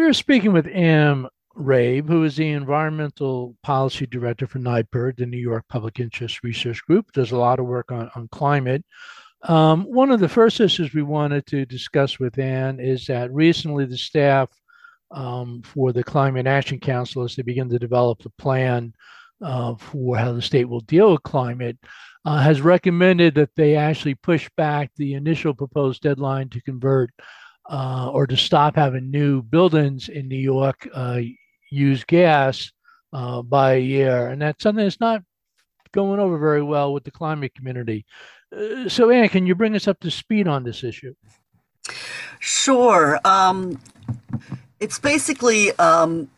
We are speaking with Ann Rabe, who is the Environmental Policy Director for NYPIRG, the New York Public Interest Research Group, does a lot of work on, on climate. Um, one of the first issues we wanted to discuss with Ann is that recently the staff um, for the Climate Action Council, as they begin to develop the plan uh, for how the state will deal with climate, uh, has recommended that they actually push back the initial proposed deadline to convert uh, or to stop having new buildings in New York uh, use gas uh, by a year. And that's something that's not going over very well with the climate community. Uh, so, Ann, can you bring us up to speed on this issue? Sure. Um, it's basically um,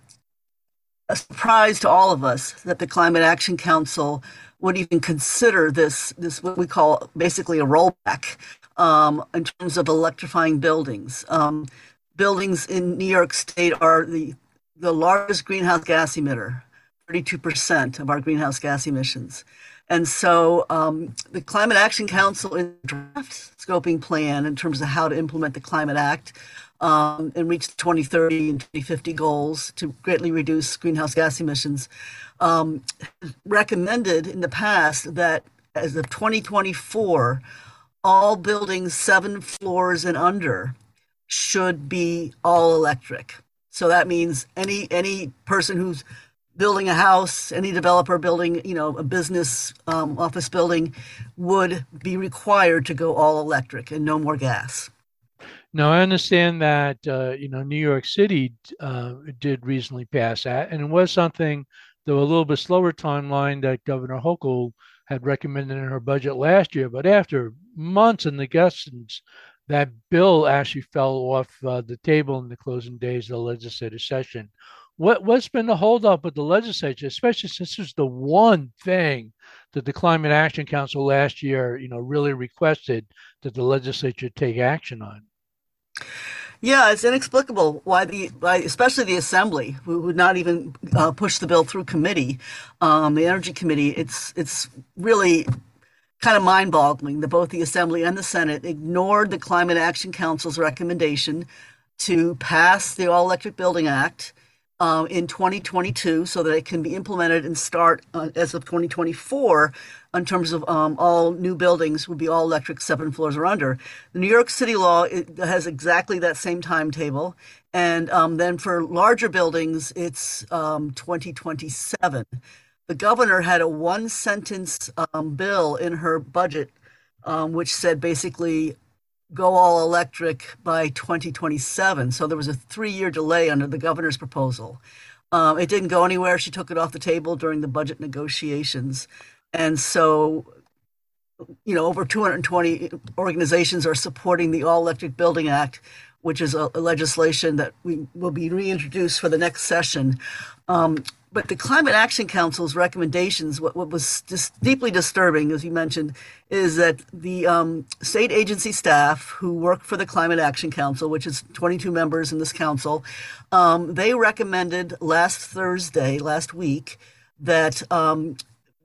a surprise to all of us that the Climate Action Council would even consider this this what we call basically a rollback um, in terms of electrifying buildings. Um, buildings in New York State are the the largest greenhouse gas emitter, 32% of our greenhouse gas emissions. And so um, the Climate Action Council in draft scoping plan in terms of how to implement the Climate Act um, and reach the 2030 and 2050 goals to greatly reduce greenhouse gas emissions, um, recommended in the past that as of 2024, all buildings seven floors and under should be all electric. So that means any any person who's building a house, any developer building, you know, a business um, office building, would be required to go all electric and no more gas. Now, I understand that uh, you know New York City uh, did recently pass that, and it was something though a little bit slower timeline that Governor Hochul had recommended in her budget last year. But after months in the discussions, that bill actually fell off uh, the table in the closing days of the legislative session. What what's been the holdup with the legislature, especially since this is the one thing that the Climate Action Council last year, you know, really requested that the legislature take action on? Yeah, it's inexplicable why the, why, especially the assembly, who would not even uh, push the bill through committee, um, the energy committee. It's it's really kind of mind-boggling that both the assembly and the senate ignored the climate action council's recommendation to pass the all electric building act uh, in 2022 so that it can be implemented and start uh, as of 2024 in terms of um, all new buildings would be all electric seven floors or under. The New York City law has exactly that same timetable. And um, then for larger buildings, it's um, 2027. The governor had a one sentence um, bill in her budget, um, which said basically go all electric by 2027. So there was a three year delay under the governor's proposal. Um, it didn't go anywhere. She took it off the table during the budget negotiations. And so, you know, over 220 organizations are supporting the All Electric Building Act, which is a, a legislation that we will be reintroduced for the next session. Um, but the Climate Action Council's recommendations, what, what was just deeply disturbing, as you mentioned, is that the um, state agency staff who work for the Climate Action Council, which is 22 members in this council, um, they recommended last Thursday, last week, that um,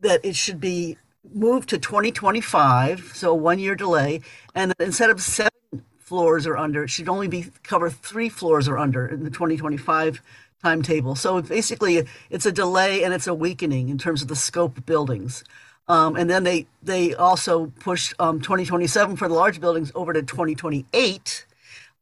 that it should be moved to 2025, so a one year delay, and instead of seven floors or under, it should only be cover three floors or under in the 2025 timetable. So basically, it's a delay and it's a weakening in terms of the scope of buildings. Um, and then they they also pushed um, 2027 for the large buildings over to 2028,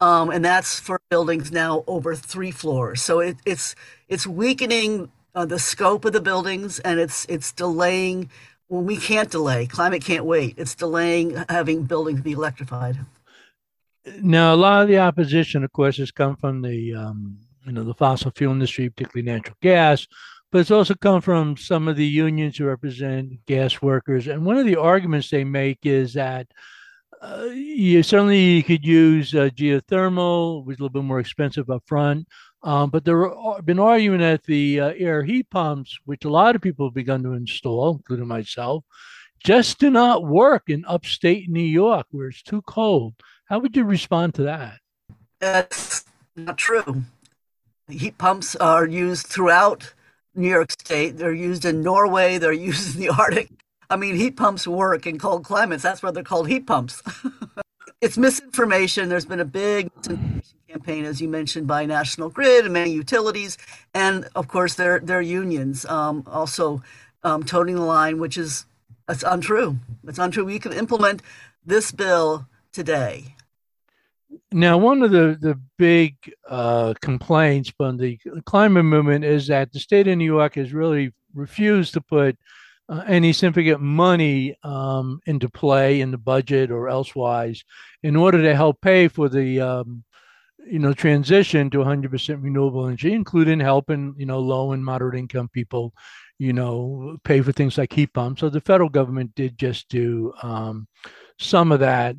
um, and that's for buildings now over three floors. So it, it's it's weakening uh, the scope of the buildings, and it's it's delaying when we can't delay. Climate can't wait. It's delaying having buildings be electrified. Now, a lot of the opposition, of course, has come from the um, you know the fossil fuel industry, particularly natural gas, but it's also come from some of the unions who represent gas workers. And one of the arguments they make is that uh, you certainly could use uh, geothermal, which is a little bit more expensive up front. Um, but there have been arguing that the uh, air heat pumps, which a lot of people have begun to install, including myself, just do not work in upstate New York where it's too cold. How would you respond to that? That's not true. Heat pumps are used throughout New York State. They're used in Norway. They're used in the Arctic. I mean, heat pumps work in cold climates. That's why they're called heat pumps. it's misinformation. There's been a big campaign, as you mentioned, by National Grid and many utilities, and of course their their unions um, also um, toting the line, which is that's untrue. It's untrue. We can implement this bill today. Now, one of the the big uh, complaints from the climate movement is that the state of New York has really refused to put uh, any significant money um, into play in the budget or elsewise in order to help pay for the um, you know transition to 100% renewable energy including helping you know low and moderate income people you know pay for things like heat pumps. So the federal government did just do um, some of that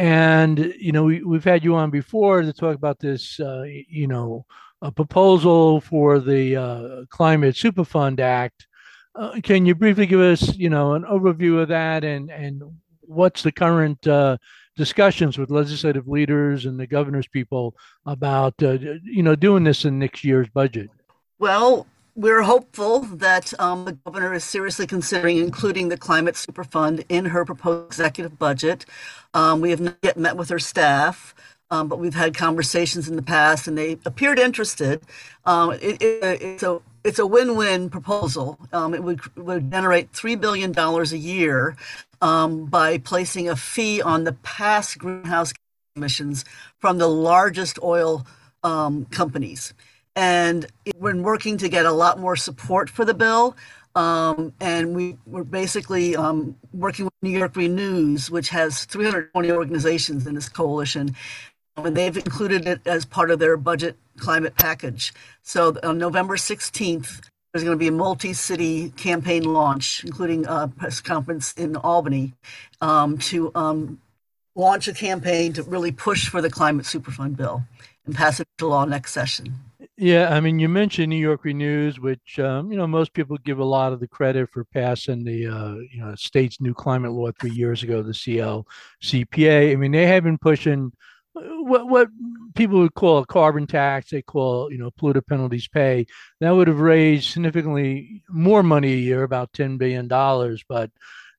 and you know we, we've had you on before to talk about this uh, you know a proposal for the uh, climate superfund act uh, can you briefly give us, you know, an overview of that and and what's the current uh, discussions with legislative leaders and the governor's people about, uh, you know, doing this in next year's budget? Well, we're hopeful that um, the governor is seriously considering including the climate superfund in her proposed executive budget. Um, we have not yet met with her staff. Um, but we've had conversations in the past, and they appeared interested. Um, it, it, it's a it's a win-win proposal. Um, it would, would generate three billion dollars a year um, by placing a fee on the past greenhouse emissions from the largest oil um, companies. And we're working to get a lot more support for the bill. Um, and we, we're basically um, working with New York Renews, which has 320 organizations in this coalition and they've included it as part of their budget climate package. So on November 16th, there's going to be a multi-city campaign launch, including a press conference in Albany, um, to um, launch a campaign to really push for the climate superfund bill and pass it to law next session. Yeah, I mean, you mentioned New York Renews, which um, you know most people give a lot of the credit for passing the uh, you know state's new climate law three years ago, the CLCPA. I mean, they have been pushing what what people would call a carbon tax, they call you know polluter penalties pay. That would have raised significantly more money a year, about ten billion dollars, but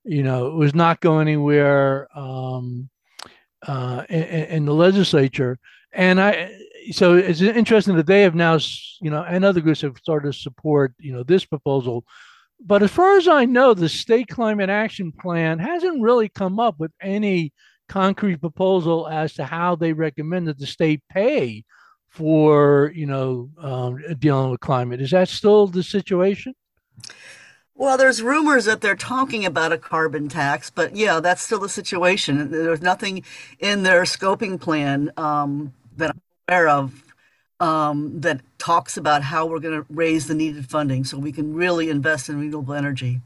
you know it was not going anywhere um, uh, in, in, the legislature. And I so it's interesting that they have now you know and other groups have started to support you know this proposal. But as far as I know, the state climate action plan hasn't really come up with any concrete proposal as to how they recommend that the state pay for you know um, dealing with climate. Is that still the situation? Well, there's rumors that they're talking about a carbon tax, but yeah, that's still the situation. There's nothing in their scoping plan um, that aware of um, that talks about how we're going to raise the needed funding so we can really invest in renewable energy.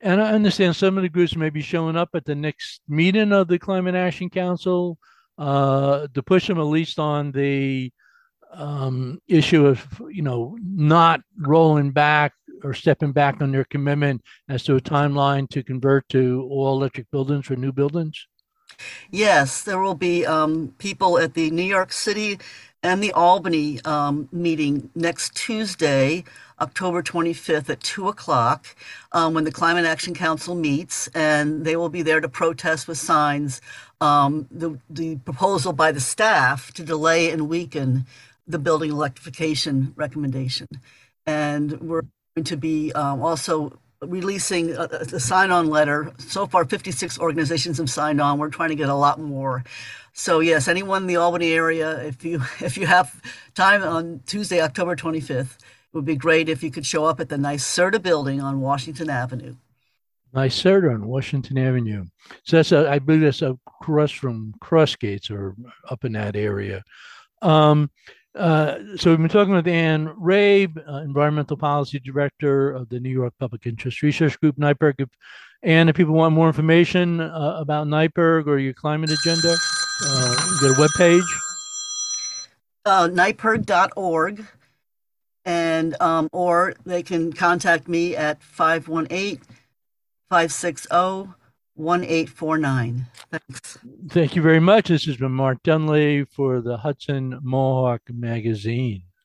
And I understand some of the groups may be showing up at the next meeting of the Climate Action Council uh, to push them at least on the um, issue of, you know, not rolling back or stepping back on their commitment as to a timeline to convert to all electric buildings for new buildings? Yes, there will be um, people at the New York City and the Albany um, meeting next Tuesday, October 25th at 2 o'clock, um, when the Climate Action Council meets, and they will be there to protest with signs um, the, the proposal by the staff to delay and weaken the building electrification recommendation. And we're going to be um, also releasing a, a sign-on letter. So far, 56 organizations have signed on. We're trying to get a lot more. So yes, anyone in the Albany area, if you if you have time on Tuesday, October 25th, it would be great if you could show up at the NYSERDA building on Washington Avenue. NYSERDA on Washington Avenue. So that's a, I believe that's across from Crossgates or up in that area. Um, uh, so we've been talking with Ann Rabe, uh, Environmental Policy Director of the New York Public Interest Research Group, NYPIRG. If, and if people want more information uh, about NYPIRG or your climate agenda, uh, you got a webpage? Uh, NYPIRG.org. And, um, or they can contact me at 518 560 1849. Thanks. Thank you very much. This has been Mark Dunlea for the Hudson Mohawk Magazine.